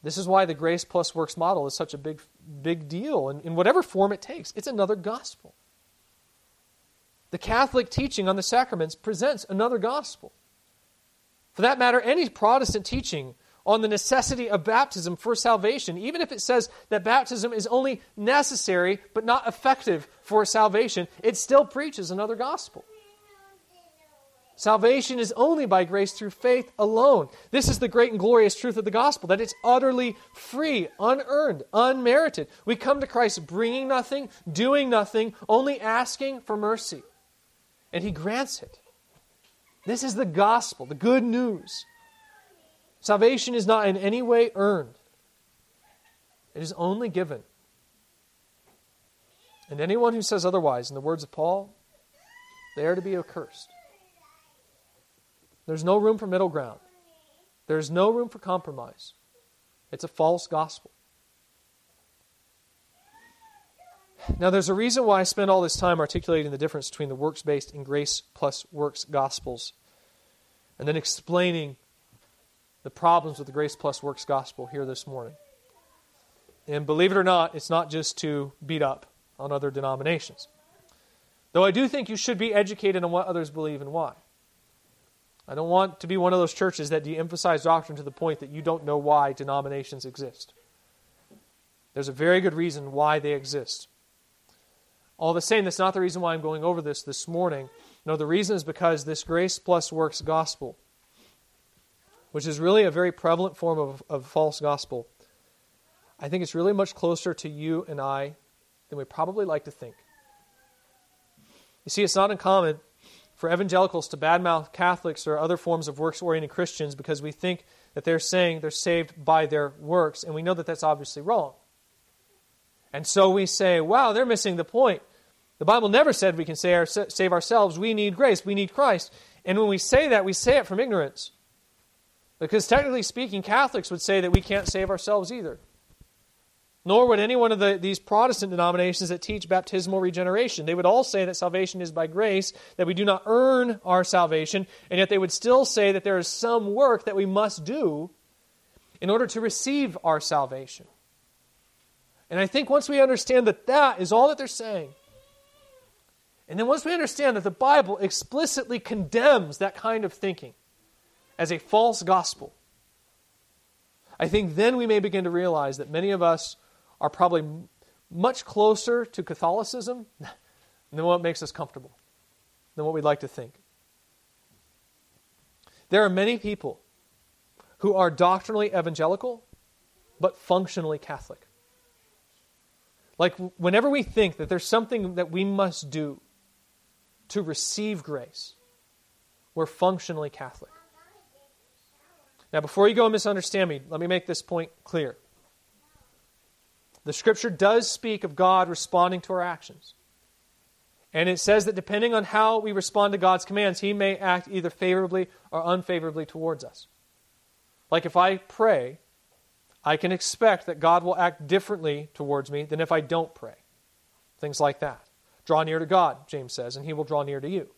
This is why the grace plus works model is such a big, big deal in, in whatever form it takes. It's another gospel. The Catholic teaching on the sacraments presents another gospel. For that matter, any Protestant teaching on the necessity of baptism for salvation, even if it says that baptism is only necessary but not effective for salvation, it still preaches another gospel. Salvation is only by grace through faith alone. This is the great and glorious truth of the gospel that it's utterly free, unearned, unmerited. We come to Christ bringing nothing, doing nothing, only asking for mercy. And He grants it. This is the gospel, the good news. Salvation is not in any way earned, it is only given. And anyone who says otherwise, in the words of Paul, they are to be accursed. There's no room for middle ground. There's no room for compromise. It's a false gospel. Now, there's a reason why I spend all this time articulating the difference between the works based and grace plus works gospels, and then explaining the problems with the grace plus works gospel here this morning. And believe it or not, it's not just to beat up on other denominations. Though I do think you should be educated on what others believe and why. I don't want to be one of those churches that de emphasize doctrine to the point that you don't know why denominations exist. There's a very good reason why they exist. All the same, that's not the reason why I'm going over this this morning. No, the reason is because this grace plus works gospel, which is really a very prevalent form of, of false gospel, I think it's really much closer to you and I than we probably like to think. You see, it's not uncommon for evangelicals to badmouth Catholics or other forms of works oriented Christians because we think that they're saying they're saved by their works, and we know that that's obviously wrong. And so we say, wow, they're missing the point. The Bible never said we can save ourselves. We need grace. We need Christ. And when we say that, we say it from ignorance. Because technically speaking, Catholics would say that we can't save ourselves either. Nor would any one of the, these Protestant denominations that teach baptismal regeneration. They would all say that salvation is by grace, that we do not earn our salvation, and yet they would still say that there is some work that we must do in order to receive our salvation. And I think once we understand that that is all that they're saying, and then once we understand that the Bible explicitly condemns that kind of thinking as a false gospel, I think then we may begin to realize that many of us are probably much closer to Catholicism than what makes us comfortable, than what we'd like to think. There are many people who are doctrinally evangelical, but functionally Catholic. Like, whenever we think that there's something that we must do to receive grace, we're functionally Catholic. Now, before you go and misunderstand me, let me make this point clear. The scripture does speak of God responding to our actions. And it says that depending on how we respond to God's commands, He may act either favorably or unfavorably towards us. Like if I pray, I can expect that God will act differently towards me than if I don't pray. Things like that. Draw near to God, James says, and He will draw near to you.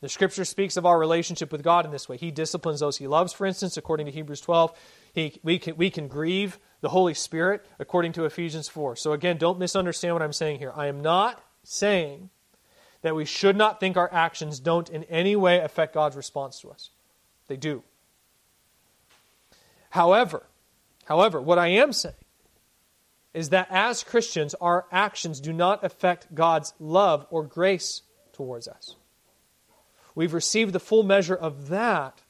The scripture speaks of our relationship with God in this way. He disciplines those He loves, for instance, according to Hebrews 12. He, we, can, we can grieve the Holy Spirit according to Ephesians 4. So, again, don't misunderstand what I'm saying here. I am not saying that we should not think our actions don't in any way affect God's response to us. They do. However, however, what I am saying is that as Christians, our actions do not affect God's love or grace towards us. We've received the full measure of that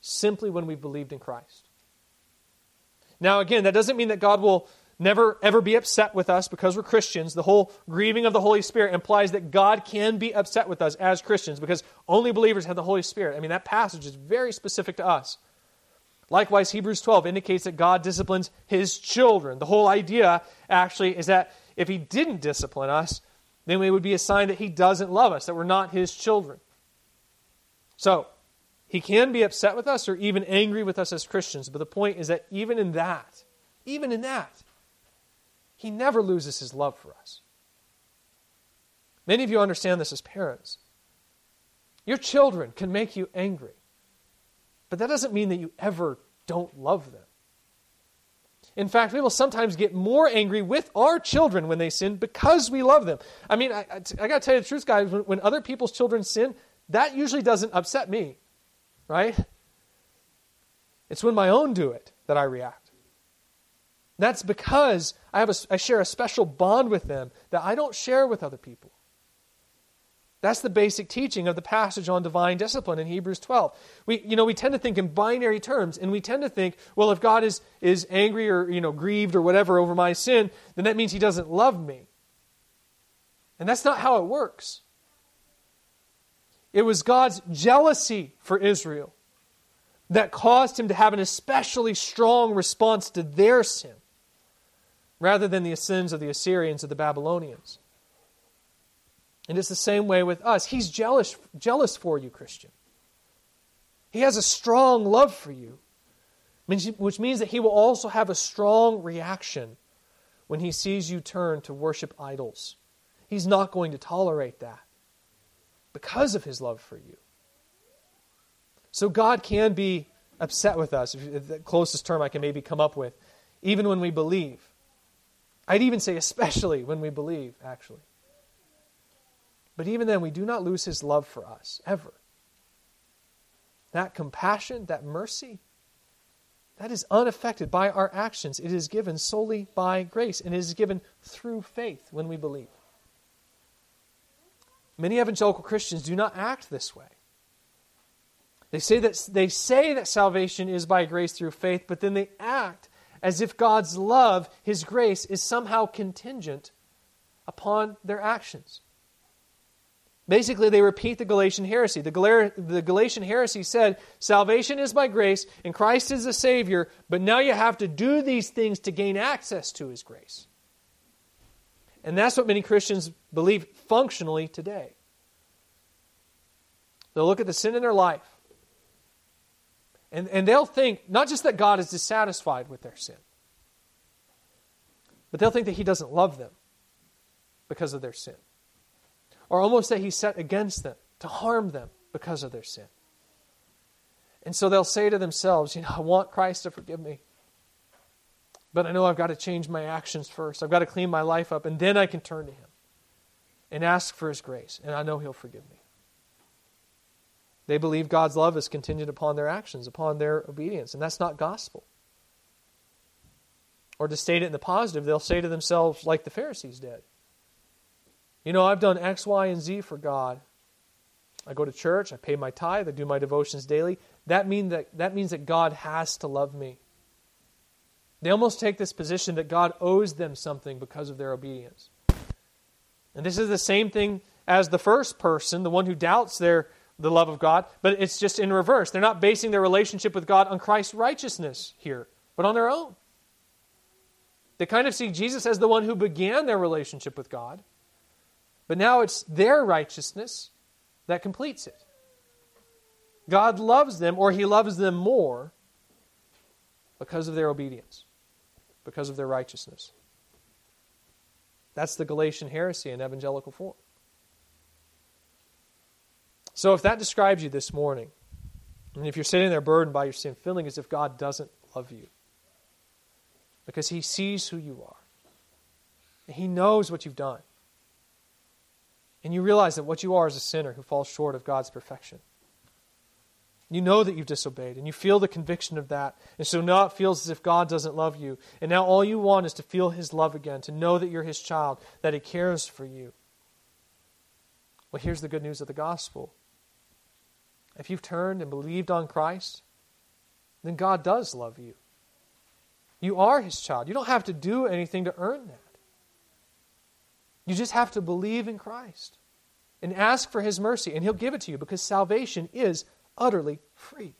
simply when we've believed in Christ. Now, again, that doesn't mean that God will never ever be upset with us because we're Christians. The whole grieving of the Holy Spirit implies that God can be upset with us as Christians because only believers have the Holy Spirit. I mean, that passage is very specific to us. Likewise, Hebrews 12 indicates that God disciplines his children. The whole idea, actually, is that if he didn't discipline us, then it would be a sign that he doesn't love us, that we're not his children. So, he can be upset with us or even angry with us as Christians, but the point is that even in that, even in that, he never loses his love for us. Many of you understand this as parents. Your children can make you angry, but that doesn't mean that you ever don't love them. In fact, we will sometimes get more angry with our children when they sin because we love them. I mean, I, I, I got to tell you the truth, guys. When, when other people's children sin, that usually doesn't upset me, right? It's when my own do it that I react. That's because I, have a, I share a special bond with them that I don't share with other people. That's the basic teaching of the passage on divine discipline in Hebrews 12. We, you know, we tend to think in binary terms, and we tend to think, well, if God is, is angry or you know, grieved or whatever over my sin, then that means he doesn't love me. And that's not how it works. It was God's jealousy for Israel that caused him to have an especially strong response to their sin rather than the sins of the Assyrians or the Babylonians. And it's the same way with us. He's jealous, jealous for you, Christian. He has a strong love for you, which means that he will also have a strong reaction when he sees you turn to worship idols. He's not going to tolerate that because of his love for you. So God can be upset with us, the closest term I can maybe come up with, even when we believe. I'd even say, especially when we believe, actually. But even then, we do not lose his love for us, ever. That compassion, that mercy, that is unaffected by our actions. It is given solely by grace, and it is given through faith when we believe. Many evangelical Christians do not act this way. They say that, they say that salvation is by grace through faith, but then they act as if God's love, His grace, is somehow contingent upon their actions. Basically, they repeat the Galatian heresy. The, the Galatian heresy said, Salvation is by grace, and Christ is the Savior, but now you have to do these things to gain access to His grace. And that's what many Christians believe functionally today. They'll look at the sin in their life, and, and they'll think not just that God is dissatisfied with their sin, but they'll think that He doesn't love them because of their sin or almost that he's set against them to harm them because of their sin. And so they'll say to themselves, you know, I want Christ to forgive me. But I know I've got to change my actions first. I've got to clean my life up, and then I can turn to him and ask for his grace, and I know he'll forgive me. They believe God's love is contingent upon their actions, upon their obedience, and that's not gospel. Or to state it in the positive, they'll say to themselves, like the Pharisees did you know, I've done X, Y, and Z for God. I go to church, I pay my tithe, I do my devotions daily. That, mean that, that means that God has to love me. They almost take this position that God owes them something because of their obedience. And this is the same thing as the first person, the one who doubts their, the love of God, but it's just in reverse. They're not basing their relationship with God on Christ's righteousness here, but on their own. They kind of see Jesus as the one who began their relationship with God. But now it's their righteousness that completes it. God loves them, or He loves them more, because of their obedience, because of their righteousness. That's the Galatian heresy in evangelical form. So, if that describes you this morning, and if you're sitting there burdened by your sin, feeling as if God doesn't love you, because He sees who you are, He knows what you've done, and you realize that what you are is a sinner who falls short of God's perfection. You know that you've disobeyed, and you feel the conviction of that. And so now it feels as if God doesn't love you. And now all you want is to feel His love again, to know that you're His child, that He cares for you. Well, here's the good news of the gospel. If you've turned and believed on Christ, then God does love you. You are His child. You don't have to do anything to earn that. You just have to believe in Christ and ask for His mercy, and He'll give it to you because salvation is utterly free.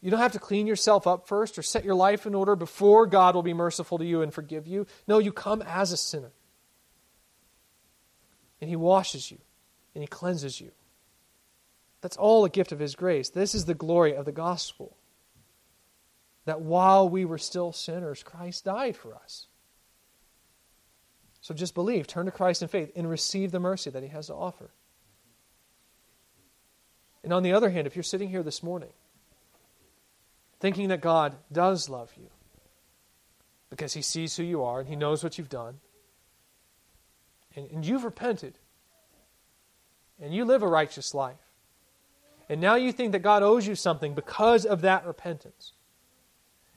You don't have to clean yourself up first or set your life in order before God will be merciful to you and forgive you. No, you come as a sinner. And He washes you and He cleanses you. That's all a gift of His grace. This is the glory of the gospel. That while we were still sinners, Christ died for us. So just believe, turn to Christ in faith, and receive the mercy that He has to offer. And on the other hand, if you're sitting here this morning thinking that God does love you because He sees who you are and He knows what you've done, and, and you've repented, and you live a righteous life, and now you think that God owes you something because of that repentance.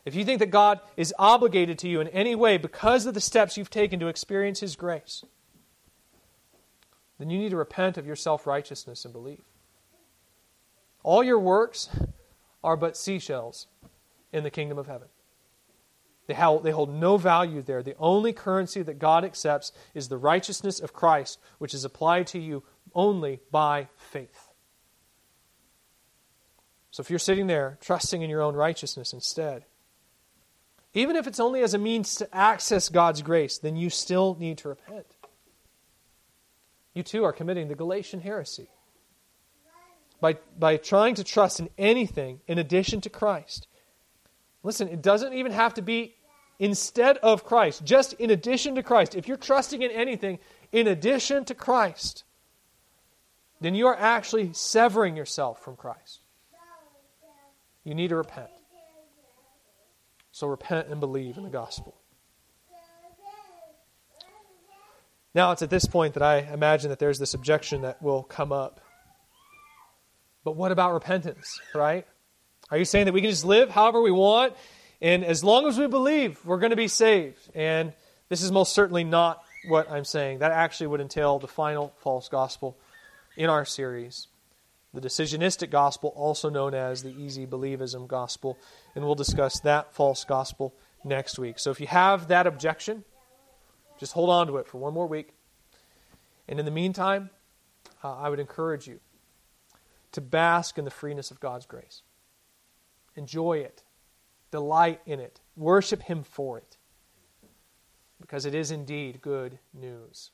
If you think that God is obligated to you in any way because of the steps you've taken to experience His grace, then you need to repent of your self righteousness and believe. All your works are but seashells in the kingdom of heaven. They hold, no value there. The only currency that God accepts is the righteousness of Christ, which is applied to you only by faith. So if you're sitting there trusting in your own righteousness instead, even if it's only as a means to access God's grace, then you still need to repent. You too are committing the Galatian heresy by, by trying to trust in anything in addition to Christ. Listen, it doesn't even have to be instead of Christ, just in addition to Christ. If you're trusting in anything in addition to Christ, then you are actually severing yourself from Christ. You need to repent. So repent and believe in the gospel. Now, it's at this point that I imagine that there's this objection that will come up. But what about repentance, right? Are you saying that we can just live however we want and as long as we believe, we're going to be saved? And this is most certainly not what I'm saying. That actually would entail the final false gospel in our series, the decisionistic gospel, also known as the easy believism gospel. And we'll discuss that false gospel next week. So if you have that objection, just hold on to it for one more week. And in the meantime, uh, I would encourage you to bask in the freeness of God's grace. Enjoy it, delight in it, worship Him for it, because it is indeed good news.